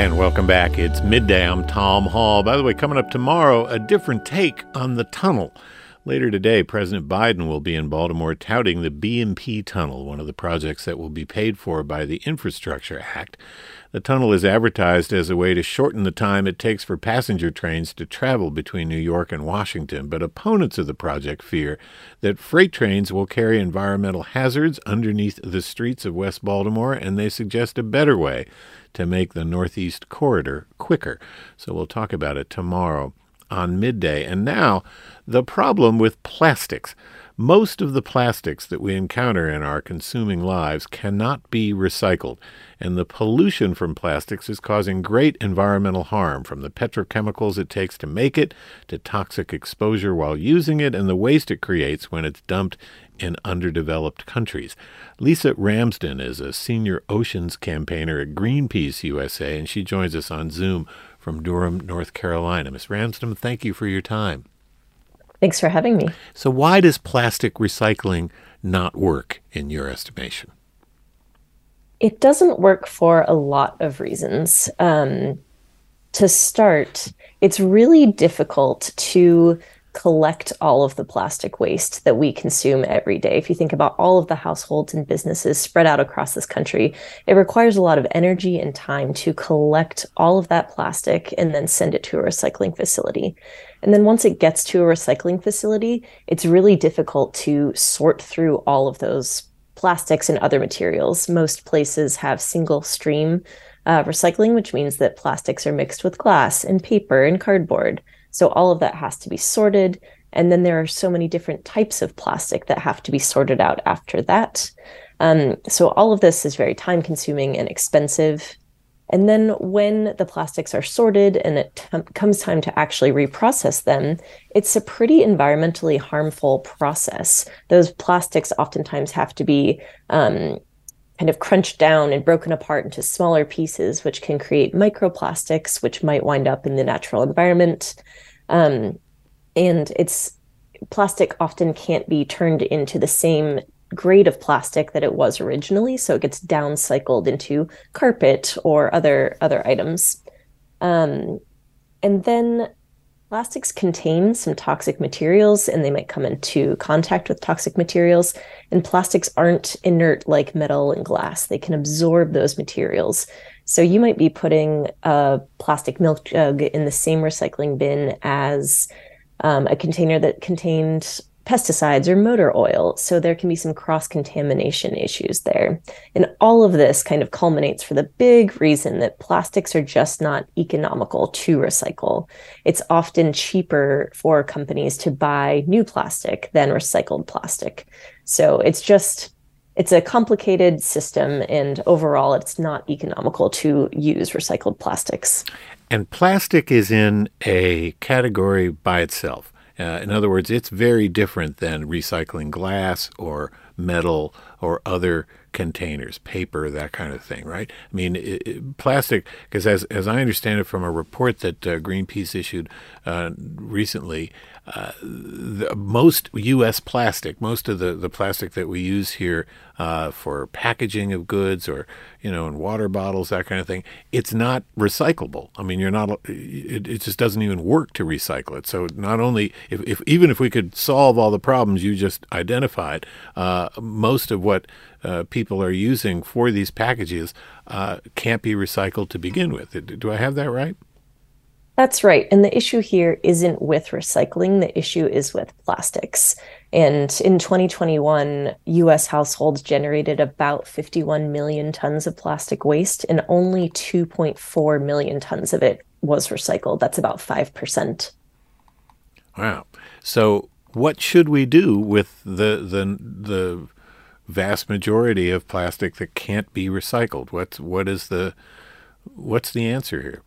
And welcome back. It's midday. I'm Tom Hall. By the way, coming up tomorrow, a different take on the tunnel. Later today, President Biden will be in Baltimore touting the B&P Tunnel, one of the projects that will be paid for by the Infrastructure Act. The tunnel is advertised as a way to shorten the time it takes for passenger trains to travel between New York and Washington, but opponents of the project fear that freight trains will carry environmental hazards underneath the streets of West Baltimore, and they suggest a better way to make the Northeast Corridor quicker. So we'll talk about it tomorrow on midday. And now, the problem with plastics. Most of the plastics that we encounter in our consuming lives cannot be recycled, and the pollution from plastics is causing great environmental harm from the petrochemicals it takes to make it, to toxic exposure while using it, and the waste it creates when it's dumped in underdeveloped countries. Lisa Ramsden is a senior oceans campaigner at Greenpeace USA, and she joins us on Zoom from Durham, North Carolina. Ms. Ramsden, thank you for your time. Thanks for having me. So, why does plastic recycling not work in your estimation? It doesn't work for a lot of reasons. Um, to start, it's really difficult to collect all of the plastic waste that we consume every day. If you think about all of the households and businesses spread out across this country, it requires a lot of energy and time to collect all of that plastic and then send it to a recycling facility. And then once it gets to a recycling facility, it's really difficult to sort through all of those plastics and other materials. Most places have single stream uh, recycling, which means that plastics are mixed with glass and paper and cardboard. So all of that has to be sorted. And then there are so many different types of plastic that have to be sorted out after that. Um, so all of this is very time consuming and expensive. And then when the plastics are sorted and it t- comes time to actually reprocess them, it's a pretty environmentally harmful process. Those plastics oftentimes have to be um, kind of crunched down and broken apart into smaller pieces, which can create microplastics, which might wind up in the natural environment. Um, and it's plastic often can't be turned into the same grade of plastic that it was originally, so it gets downcycled into carpet or other other items. Um, and then Plastics contain some toxic materials and they might come into contact with toxic materials. And plastics aren't inert like metal and glass, they can absorb those materials. So you might be putting a plastic milk jug in the same recycling bin as um, a container that contained pesticides or motor oil. So there can be some cross contamination issues there. And all of this kind of culminates for the big reason that plastics are just not economical to recycle. It's often cheaper for companies to buy new plastic than recycled plastic. So it's just it's a complicated system and overall it's not economical to use recycled plastics. And plastic is in a category by itself. Uh, in other words, it's very different than recycling glass or metal or other containers, paper, that kind of thing, right? I mean, it, it, plastic, because as, as I understand it from a report that uh, Greenpeace issued uh, recently, uh, the, most U.S. plastic, most of the, the plastic that we use here uh, for packaging of goods or you know in water bottles, that kind of thing, it's not recyclable. I mean, you're not. It, it just doesn't even work to recycle it. So not only if, if even if we could solve all the problems you just identified, uh, most of what uh, people are using for these packages uh, can't be recycled to begin with. Do I have that right? That's right. And the issue here isn't with recycling, the issue is with plastics. And in 2021, US households generated about 51 million tons of plastic waste, and only 2.4 million tons of it was recycled. That's about 5%. Wow. So, what should we do with the, the, the vast majority of plastic that can't be recycled? What's, what is the, what's the answer here?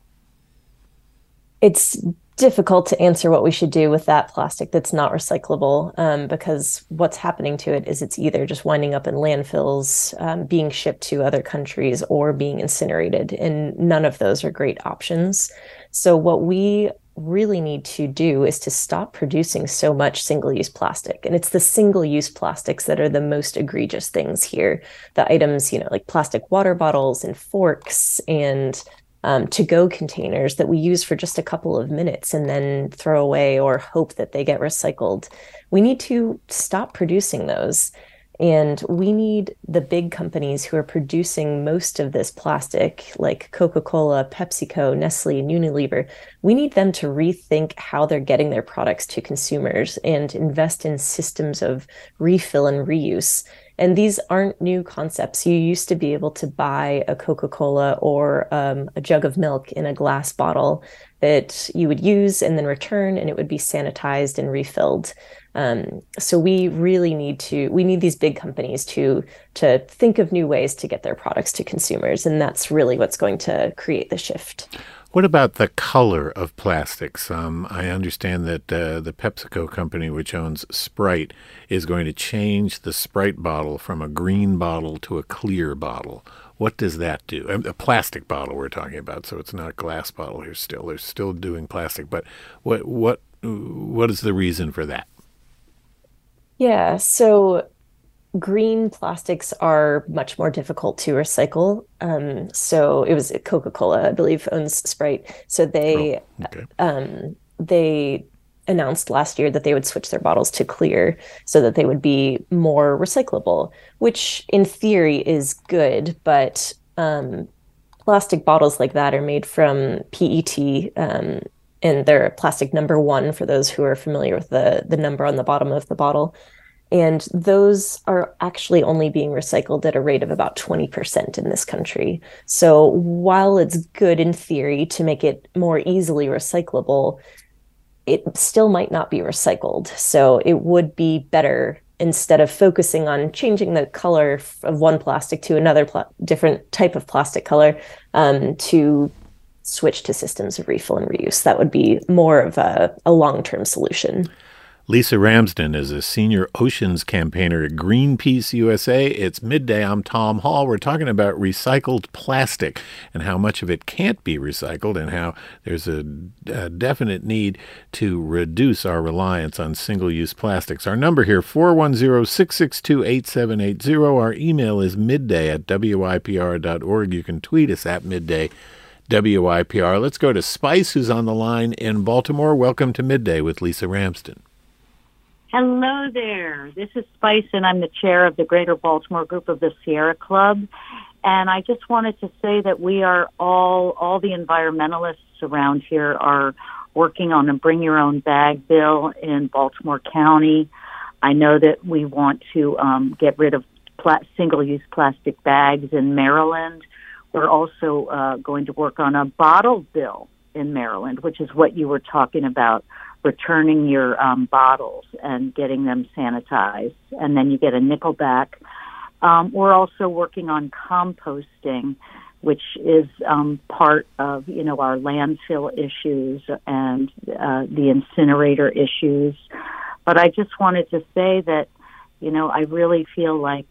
It's difficult to answer what we should do with that plastic that's not recyclable um, because what's happening to it is it's either just winding up in landfills, um, being shipped to other countries, or being incinerated. And none of those are great options. So, what we really need to do is to stop producing so much single use plastic. And it's the single use plastics that are the most egregious things here. The items, you know, like plastic water bottles and forks and um, to go containers that we use for just a couple of minutes and then throw away or hope that they get recycled. We need to stop producing those. And we need the big companies who are producing most of this plastic, like Coca Cola, PepsiCo, Nestle, and Unilever. We need them to rethink how they're getting their products to consumers and invest in systems of refill and reuse. And these aren't new concepts. You used to be able to buy a Coca Cola or um, a jug of milk in a glass bottle that you would use and then return, and it would be sanitized and refilled. Um, so we really need to we need these big companies to to think of new ways to get their products to consumers, and that's really what's going to create the shift. What about the color of plastics? Um, I understand that uh, the PepsiCo company, which owns Sprite, is going to change the Sprite bottle from a green bottle to a clear bottle. What does that do? A plastic bottle we're talking about, so it's not a glass bottle here. Still, they're still doing plastic, but what what what is the reason for that? Yeah, so green plastics are much more difficult to recycle. Um, so it was Coca Cola, I believe, owns Sprite. So they oh, okay. um, they announced last year that they would switch their bottles to clear so that they would be more recyclable, which in theory is good, but um, plastic bottles like that are made from PET. Um, and they're plastic number one for those who are familiar with the the number on the bottom of the bottle. And those are actually only being recycled at a rate of about 20% in this country. So while it's good in theory to make it more easily recyclable, it still might not be recycled. So it would be better instead of focusing on changing the color of one plastic to another pl- different type of plastic color um, to switch to systems of refill and reuse. That would be more of a, a long term solution. Lisa Ramsden is a senior oceans campaigner at Greenpeace USA. It's midday. I'm Tom Hall. We're talking about recycled plastic and how much of it can't be recycled and how there's a, a definite need to reduce our reliance on single use plastics. Our number here, 410 662 8780. Our email is midday at wypr.org. You can tweet us at midday. WYPR. Let's go to Spice, who's on the line in Baltimore. Welcome to Midday with Lisa Ramsden. Hello there. This is Spice, and I'm the chair of the Greater Baltimore group of the Sierra Club. And I just wanted to say that we are all, all the environmentalists around here are working on a bring your own bag bill in Baltimore County. I know that we want to um, get rid of pla- single use plastic bags in Maryland. We're also uh, going to work on a bottle bill in Maryland, which is what you were talking about returning your um, bottles and getting them sanitized, and then you get a nickel back. Um, we're also working on composting, which is um, part of you know our landfill issues and uh, the incinerator issues. But I just wanted to say that you know I really feel like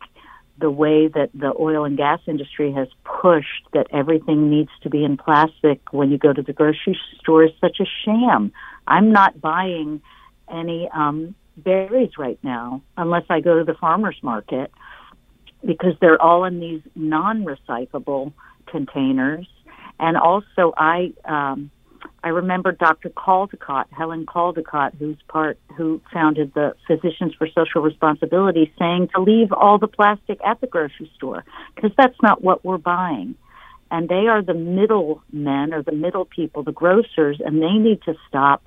the way that the oil and gas industry has pushed that everything needs to be in plastic when you go to the grocery store is such a sham. I'm not buying any um, berries right now unless I go to the farmer's market because they're all in these non recyclable containers. And also, I um, I remember Dr. Caldicott, Helen Caldicott, who's part who founded the Physicians for Social Responsibility, saying to leave all the plastic at the grocery store because that's not what we're buying and they are the middle men or the middle people, the grocers, and they need to stop.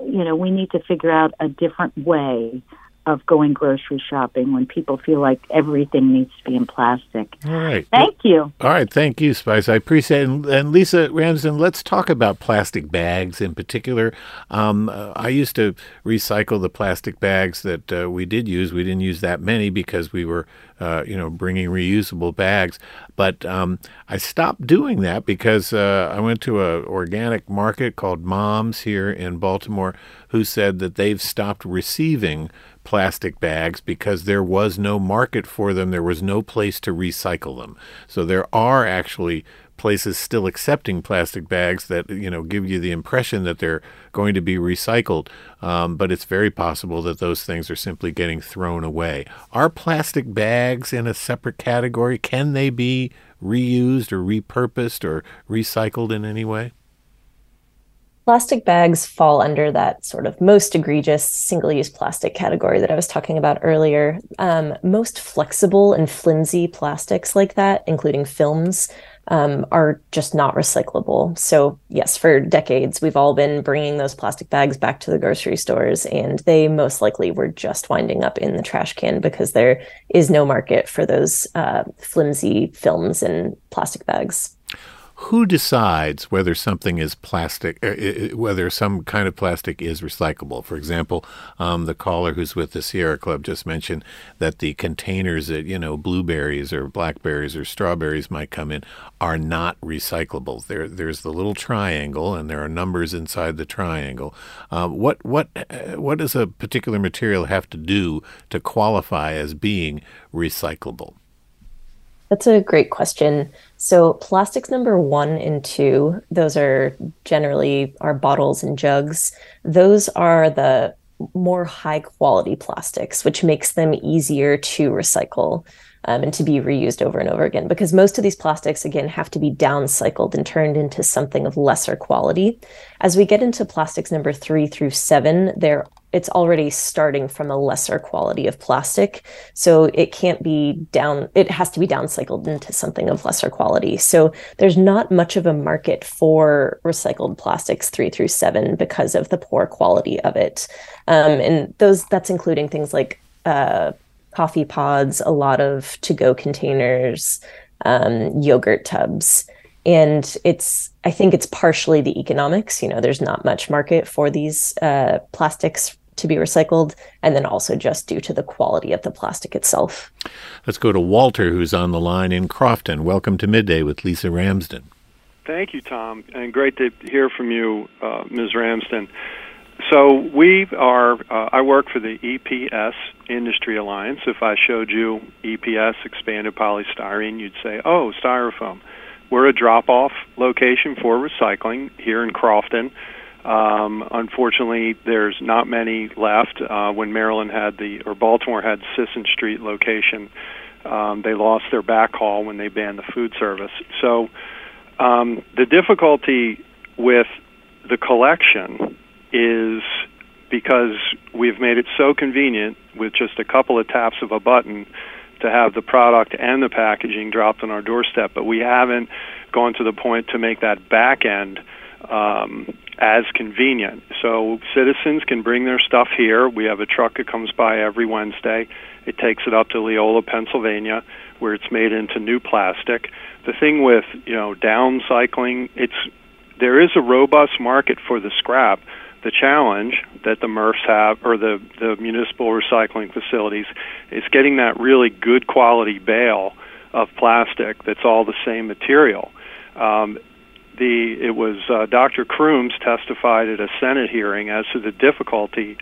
You know, we need to figure out a different way of going grocery shopping when people feel like everything needs to be in plastic. All right. Thank well, you. All right. Thank you, Spice. I appreciate it. And, and Lisa Ramsden, let's talk about plastic bags in particular. Um, uh, I used to recycle the plastic bags that uh, we did use. We didn't use that many because we were, uh, you know, bringing reusable bags. But um, I stopped doing that because uh, I went to an organic market called Moms here in Baltimore who said that they've stopped receiving plastic bags because there was no market for them. There was no place to recycle them. So there are actually places still accepting plastic bags that you know give you the impression that they're going to be recycled, um, but it's very possible that those things are simply getting thrown away. Are plastic bags in a separate category? Can they be reused or repurposed or recycled in any way? Plastic bags fall under that sort of most egregious single use plastic category that I was talking about earlier. Um, most flexible and flimsy plastics, like that, including films, um, are just not recyclable. So, yes, for decades, we've all been bringing those plastic bags back to the grocery stores, and they most likely were just winding up in the trash can because there is no market for those uh, flimsy films and plastic bags who decides whether something is plastic, uh, whether some kind of plastic is recyclable? For example, um, the caller who's with the Sierra Club just mentioned that the containers that, you know, blueberries or blackberries or strawberries might come in are not recyclable. There, there's the little triangle, and there are numbers inside the triangle. Um, what, what, uh, what does a particular material have to do to qualify as being recyclable? That's a great question. So plastics number one and two, those are generally our bottles and jugs. Those are the more high quality plastics, which makes them easier to recycle um, and to be reused over and over again. Because most of these plastics, again, have to be downcycled and turned into something of lesser quality. As we get into plastics number three through seven, they're it's already starting from a lesser quality of plastic. So it can't be down, it has to be downcycled into something of lesser quality. So there's not much of a market for recycled plastics three through seven because of the poor quality of it. Um, and those that's including things like uh, coffee pods, a lot of to go containers, um, yogurt tubs. And it's, I think it's partially the economics. You know, there's not much market for these uh, plastics to be recycled, and then also just due to the quality of the plastic itself. Let's go to Walter, who's on the line in Crofton. Welcome to Midday with Lisa Ramsden. Thank you, Tom, and great to hear from you, uh, Ms. Ramsden. So we are. Uh, I work for the EPS Industry Alliance. If I showed you EPS expanded polystyrene, you'd say, "Oh, styrofoam." We're a drop-off location for recycling here in Crofton. Um, unfortunately, there's not many left. Uh, when Maryland had the or Baltimore had Sisson Street location, um, they lost their backhaul when they banned the food service. So um, the difficulty with the collection is because we've made it so convenient with just a couple of taps of a button to have the product and the packaging dropped on our doorstep, but we haven't gone to the point to make that back end um, as convenient. So citizens can bring their stuff here. We have a truck that comes by every Wednesday. It takes it up to Leola, Pennsylvania, where it's made into new plastic. The thing with you know downcycling, it's there is a robust market for the scrap. The challenge that the MRFs have, or the, the municipal recycling facilities, is getting that really good quality bale of plastic that's all the same material. Um, the it was uh, Dr. Crooms testified at a Senate hearing as to the difficulty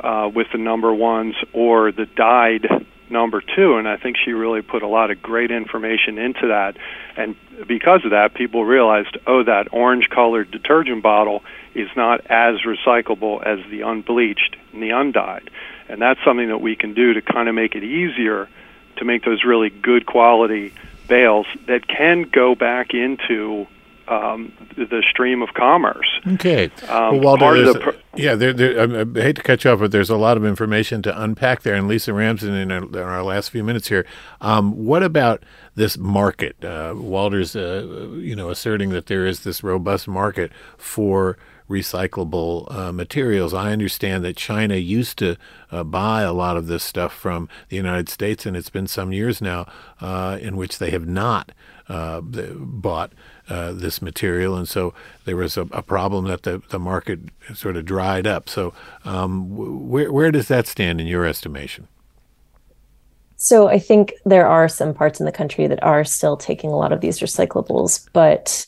uh, with the number ones or the dyed number two, and I think she really put a lot of great information into that. And because of that, people realized, oh, that orange-colored detergent bottle is not as recyclable as the unbleached and the undyed, and that's something that we can do to kind of make it easier to make those really good quality bales that can go back into um, the stream of commerce. Okay. Um, well, Walter, the yeah, there, there, I, hate to cut you off, but there's a lot of information to unpack there. And Lisa Ramsden, in our, in our last few minutes here, um, what about this market? Uh, Walter's, uh, you know, asserting that there is this robust market for recyclable uh, materials. I understand that China used to uh, buy a lot of this stuff from the United States, and it's been some years now uh, in which they have not uh, bought uh, this material, and so there was a, a, problem that the, the market sort of dried up. So, um, where where does that stand in your estimation? So, I think there are some parts in the country that are still taking a lot of these recyclables, but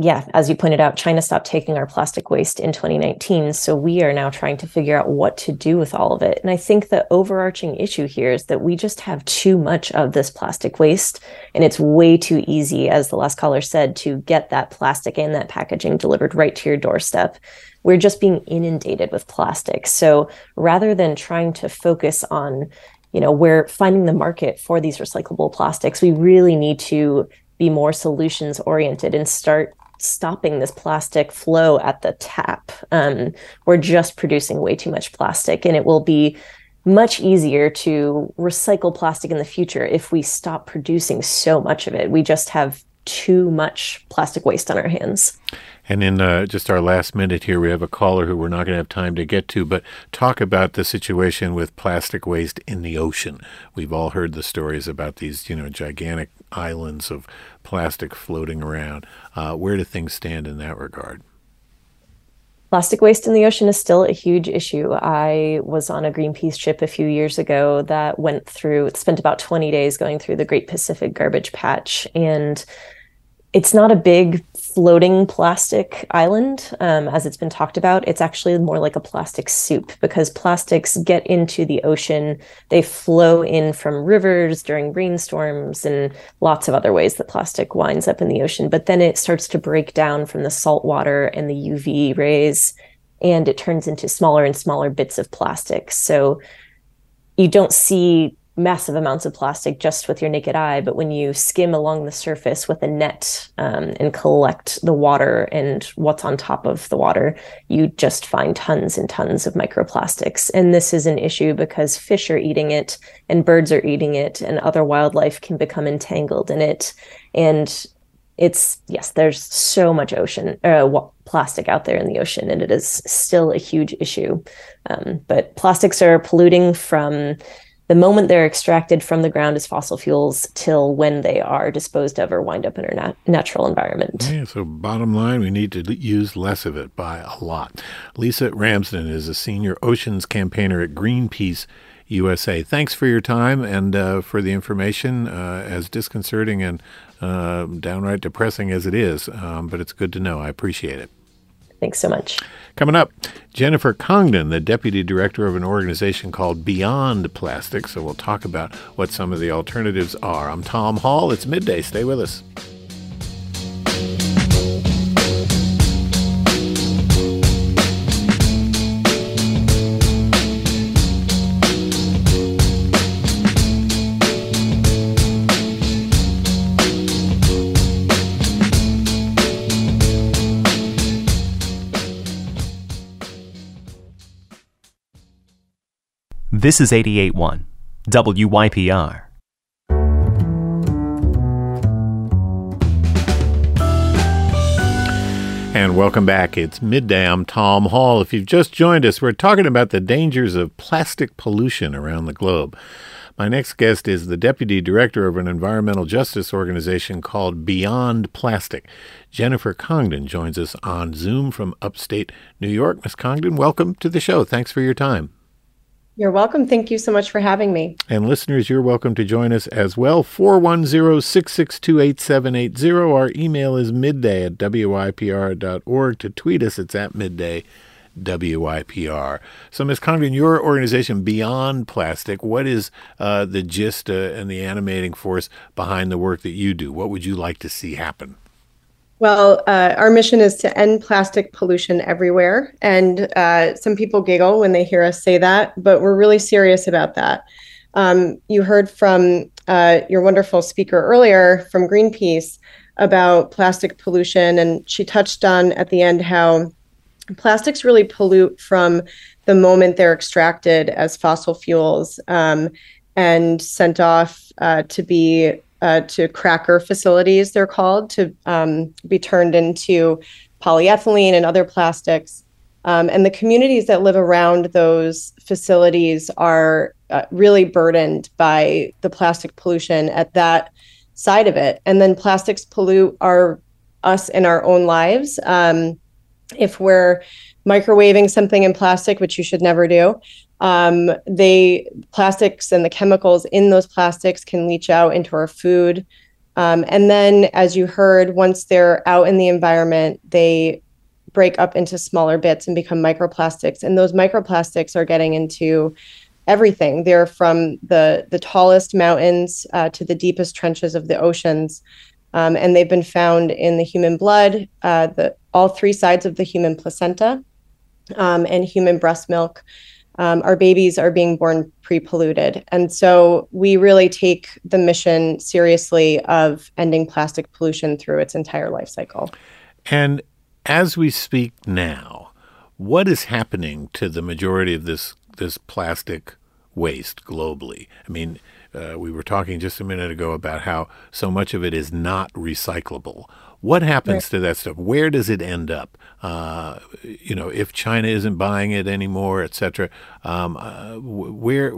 yeah, as you pointed out, China stopped taking our plastic waste in 2019. So we are now trying to figure out what to do with all of it. And I think the overarching issue here is that we just have too much of this plastic waste. And it's way too easy, as the last caller said, to get that plastic and that packaging delivered right to your doorstep. We're just being inundated with plastic. So rather than trying to focus on, you know, we're finding the market for these recyclable plastics, we really need to be more solutions oriented and start stopping this plastic flow at the tap. Um, we're just producing way too much plastic, and it will be much easier to recycle plastic in the future if we stop producing so much of it. We just have too much plastic waste on our hands. And in uh, just our last minute here, we have a caller who we're not going to have time to get to, but talk about the situation with plastic waste in the ocean. We've all heard the stories about these, you know, gigantic islands of plastic floating around. Uh, where do things stand in that regard? Plastic waste in the ocean is still a huge issue. I was on a Greenpeace ship a few years ago that went through, spent about 20 days going through the Great Pacific Garbage Patch. And it's not a big floating plastic island um, as it's been talked about. It's actually more like a plastic soup because plastics get into the ocean. They flow in from rivers during rainstorms and lots of other ways that plastic winds up in the ocean. But then it starts to break down from the salt water and the uv rays and it turns into smaller and smaller bits of plastic. So you don't see massive amounts of plastic just with your naked eye, but when you skim along the surface with a net um, and collect the water and what's on top of the water, you just find tons and tons of microplastics. And this is an issue because fish are eating it and birds are eating it, and other wildlife can become entangled in it. And it's yes, there's so much ocean uh, plastic out there in the ocean, and it is still a huge issue. Um, but plastics are polluting from the moment they're extracted from the ground as fossil fuels till when they are disposed of or wind up in our nat- natural environment. Yeah, so bottom line, we need to use less of it by a lot. Lisa Ramsden is a senior oceans campaigner at Greenpeace USA. Thanks for your time and uh, for the information, uh, as disconcerting and uh, downright depressing as it is, um, but it's good to know. I appreciate it. Thanks so much. Coming up, Jennifer Congdon, the deputy director of an organization called Beyond Plastic. So we'll talk about what some of the alternatives are. I'm Tom Hall. It's midday. Stay with us. This is 881 WYPR. And welcome back. It's midday. I'm Tom Hall. If you've just joined us, we're talking about the dangers of plastic pollution around the globe. My next guest is the deputy director of an environmental justice organization called Beyond Plastic. Jennifer Congdon joins us on Zoom from upstate New York. Ms. Congdon, welcome to the show. Thanks for your time. You're welcome. Thank you so much for having me. And listeners, you're welcome to join us as well. 410 662 8780. Our email is midday at WYPR.org. To tweet us, it's at midday. WYPR. So, Ms. Congdon, your organization, Beyond Plastic, what is uh, the gist uh, and the animating force behind the work that you do? What would you like to see happen? Well, uh, our mission is to end plastic pollution everywhere. And uh, some people giggle when they hear us say that, but we're really serious about that. Um, you heard from uh, your wonderful speaker earlier from Greenpeace about plastic pollution, and she touched on at the end how plastics really pollute from the moment they're extracted as fossil fuels um, and sent off uh, to be uh, to cracker facilities, they're called, to um, be turned into polyethylene and other plastics. Um, and the communities that live around those facilities are uh, really burdened by the plastic pollution at that side of it. And then plastics pollute our us in our own lives. Um, if we're microwaving something in plastic, which you should never do, um, they plastics and the chemicals in those plastics can leach out into our food. Um, and then, as you heard, once they're out in the environment, they break up into smaller bits and become microplastics. And those microplastics are getting into everything. They're from the the tallest mountains uh, to the deepest trenches of the oceans, um, and they've been found in the human blood, uh, the all three sides of the human placenta, um, and human breast milk. Um, our babies are being born pre-polluted, and so we really take the mission seriously of ending plastic pollution through its entire life cycle. And as we speak now, what is happening to the majority of this this plastic waste globally. I mean, uh, we were talking just a minute ago about how so much of it is not recyclable. What happens right. to that stuff? Where does it end up? Uh, you know, if China isn't buying it anymore, et cetera, um, uh, where,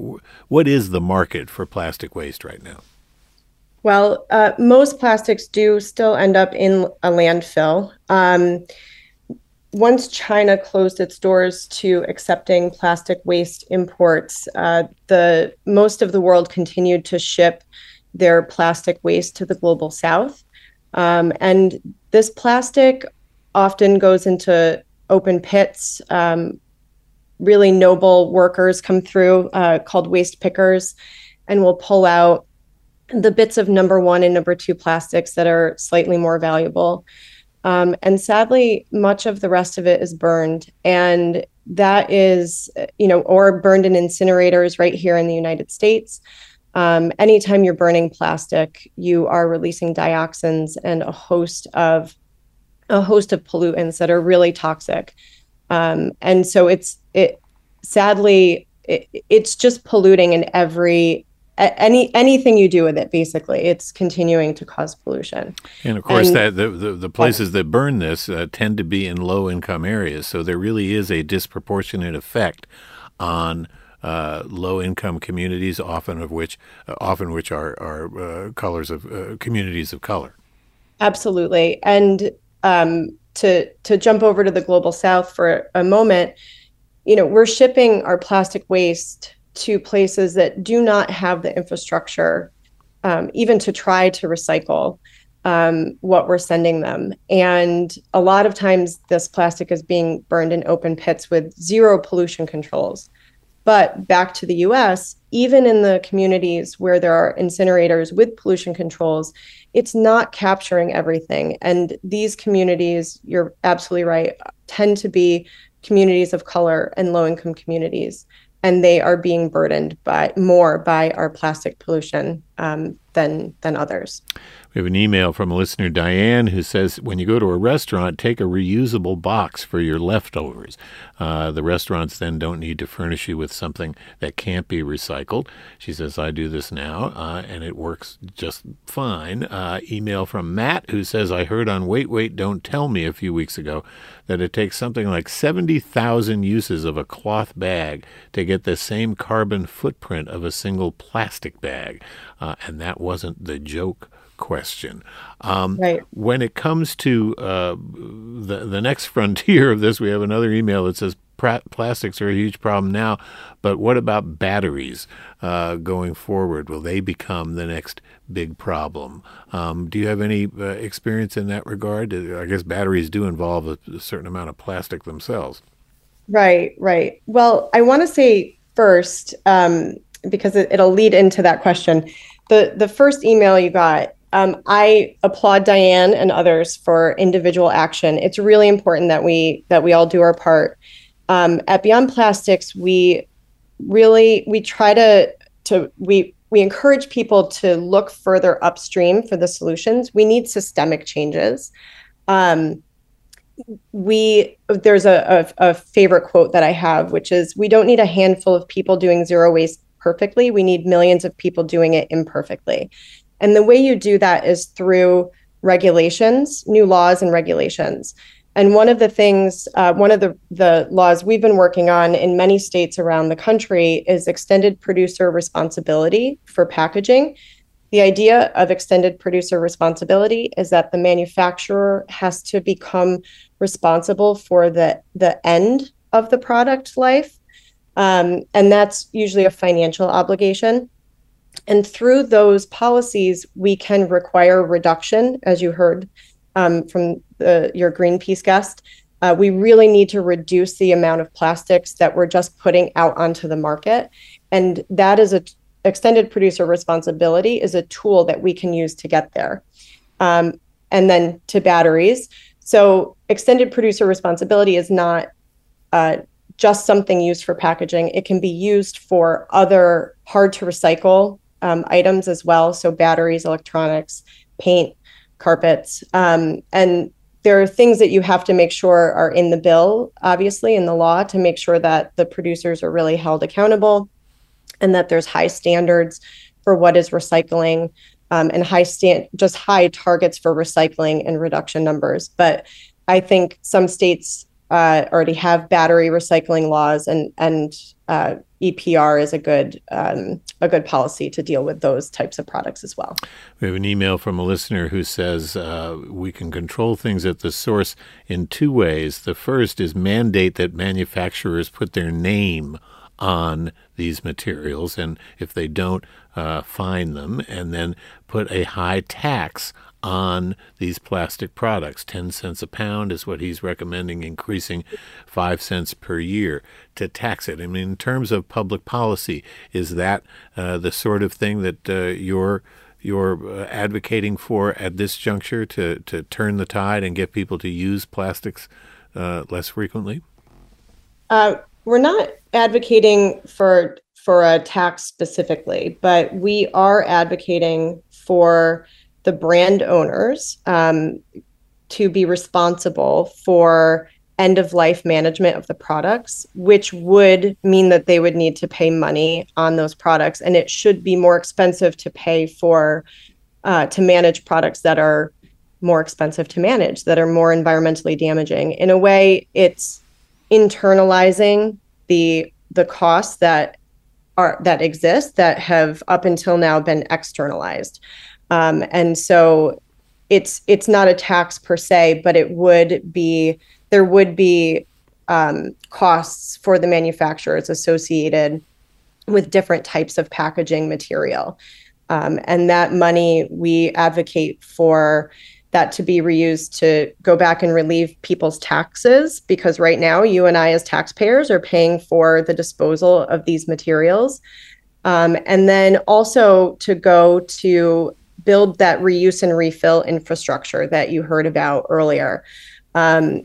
what is the market for plastic waste right now? Well, uh, most plastics do still end up in a landfill. Um, once China closed its doors to accepting plastic waste imports, uh, the most of the world continued to ship their plastic waste to the global south. Um, and this plastic often goes into open pits. Um, really noble workers come through uh, called waste pickers and will pull out the bits of number one and number two plastics that are slightly more valuable. Um, and sadly, much of the rest of it is burned. And that is, you know, or burned in incinerators right here in the United States. Um, anytime you're burning plastic, you are releasing dioxins and a host of a host of pollutants that are really toxic. Um, and so it's it sadly it, it's just polluting in every any anything you do with it basically it's continuing to cause pollution. And of course and, that the, the, the, places that burn this uh, tend to be in low income areas. So there really is a disproportionate effect on uh, low income communities often of which uh, often which are are uh, colors of uh, communities of color. Absolutely. And um, to to jump over to the global south for a moment you know we're shipping our plastic waste to places that do not have the infrastructure um, even to try to recycle um, what we're sending them. And a lot of times, this plastic is being burned in open pits with zero pollution controls. But back to the US, even in the communities where there are incinerators with pollution controls, it's not capturing everything. And these communities, you're absolutely right, tend to be communities of color and low income communities and they are being burdened by more by our plastic pollution um, than than others. We have an email from a listener, Diane, who says when you go to a restaurant, take a reusable box for your leftovers. Uh, the restaurants then don't need to furnish you with something that can't be recycled. She says, I do this now, uh, and it works just fine. Uh, email from Matt, who says, I heard on Wait, Wait, Don't Tell Me a few weeks ago that it takes something like 70,000 uses of a cloth bag to get the same carbon footprint of a single plastic bag. Uh, and that wasn't the joke question. Um, right. When it comes to uh, the the next frontier of this, we have another email that says plastics are a huge problem now, but what about batteries uh, going forward? Will they become the next big problem? Um, do you have any uh, experience in that regard? I guess batteries do involve a, a certain amount of plastic themselves. Right, right. Well, I want to say first, um, because it, will lead into that question. The the first email you got um, I applaud Diane and others for individual action. It's really important that we that we all do our part. Um, at Beyond Plastics, we really we try to to we we encourage people to look further upstream for the solutions. We need systemic changes. Um, we there's a, a, a favorite quote that I have, which is, "We don't need a handful of people doing zero waste perfectly. We need millions of people doing it imperfectly." And the way you do that is through regulations, new laws and regulations. And one of the things, uh, one of the, the laws we've been working on in many states around the country is extended producer responsibility for packaging. The idea of extended producer responsibility is that the manufacturer has to become responsible for the, the end of the product life. Um, and that's usually a financial obligation. And through those policies, we can require reduction, as you heard um, from the, your Greenpeace guest. Uh, we really need to reduce the amount of plastics that we're just putting out onto the market. And that is a extended producer responsibility is a tool that we can use to get there. Um, and then to batteries. So extended producer responsibility is not uh, just something used for packaging. It can be used for other hard to recycle um, items as well. So batteries, electronics, paint, carpets. Um, and there are things that you have to make sure are in the bill, obviously, in the law to make sure that the producers are really held accountable and that there's high standards for what is recycling um, and high stand just high targets for recycling and reduction numbers. But I think some states uh, already have battery recycling laws, and and uh, EPR is a good um, a good policy to deal with those types of products as well. We have an email from a listener who says uh, we can control things at the source in two ways. The first is mandate that manufacturers put their name on these materials, and if they don't, uh, fine them, and then put a high tax on these plastic products. 10 cents a pound is what he's recommending, increasing 5 cents per year to tax it. I mean, in terms of public policy, is that uh, the sort of thing that uh, you're you're uh, advocating for at this juncture to, to turn the tide and get people to use plastics uh, less frequently? We're not advocating for for a tax specifically, but we are advocating for the brand owners um, to be responsible for end of life management of the products, which would mean that they would need to pay money on those products, and it should be more expensive to pay for uh, to manage products that are more expensive to manage, that are more environmentally damaging. In a way, it's internalizing the the costs that are that exist that have up until now been externalized. Um, and so it's it's not a tax per se, but it would be there would be um, costs for the manufacturers associated with different types of packaging material. Um, and that money we advocate for that to be reused to go back and relieve people's taxes because right now you and I as taxpayers are paying for the disposal of these materials. Um, and then also to go to build that reuse and refill infrastructure that you heard about earlier. Um,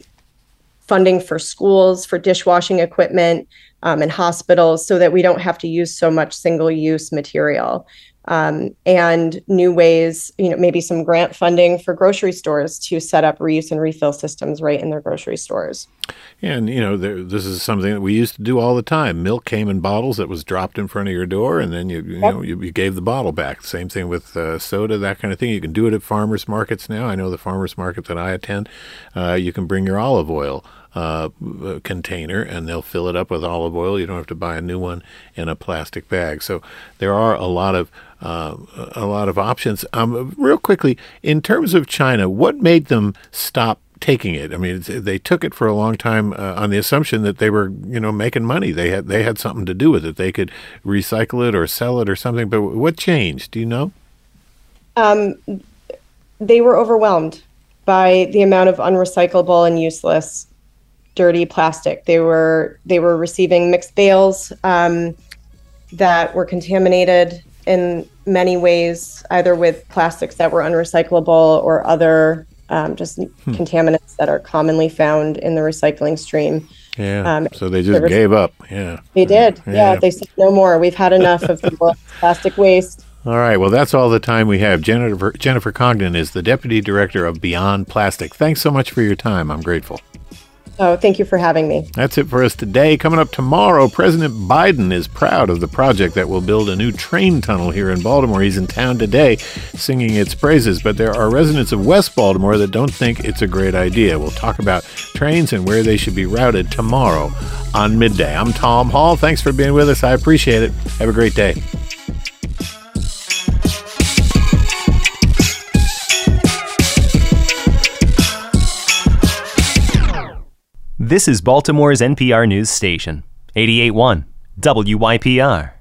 funding for schools, for dishwashing equipment, um, and hospitals so that we don't have to use so much single use material um, and new ways, you know, maybe some grant funding for grocery stores to set up reuse and refill systems right in their grocery stores. And, you know, there, this is something that we used to do all the time. Milk came in bottles that was dropped in front of your door, and then you, you yep. know, you, you, gave the bottle back. Same thing with uh, soda, that kind of thing. You can do it at farmers markets now. I know the farmers market that I attend, uh, you can bring your olive oil uh, container and they'll fill it up with olive oil. You don't have to buy a new one in a plastic bag. So there are a lot of uh, a lot of options. Um, real quickly, in terms of China, what made them stop taking it? I mean, they took it for a long time uh, on the assumption that they were, you know, making money. They had they had something to do with it. They could recycle it or sell it or something. But what changed? Do you know? Um, they were overwhelmed by the amount of unrecyclable and useless dirty plastic. They were they were receiving mixed bales um, that were contaminated in many ways, either with plastics that were unrecyclable or other um, just hmm. contaminants that are commonly found in the recycling stream. Yeah. Um, so they just gave up. Yeah. They did. Yeah. yeah. They said no more. We've had enough of the plastic waste. All right. Well, that's all the time we have. Jennifer, Jennifer Congdon is the Deputy Director of Beyond Plastic. Thanks so much for your time. I'm grateful. Oh, thank you for having me. That's it for us today. Coming up tomorrow, President Biden is proud of the project that will build a new train tunnel here in Baltimore. He's in town today singing its praises, but there are residents of West Baltimore that don't think it's a great idea. We'll talk about trains and where they should be routed tomorrow on midday. I'm Tom Hall. Thanks for being with us. I appreciate it. Have a great day. This is Baltimore's NPR news station, 881 WYPR.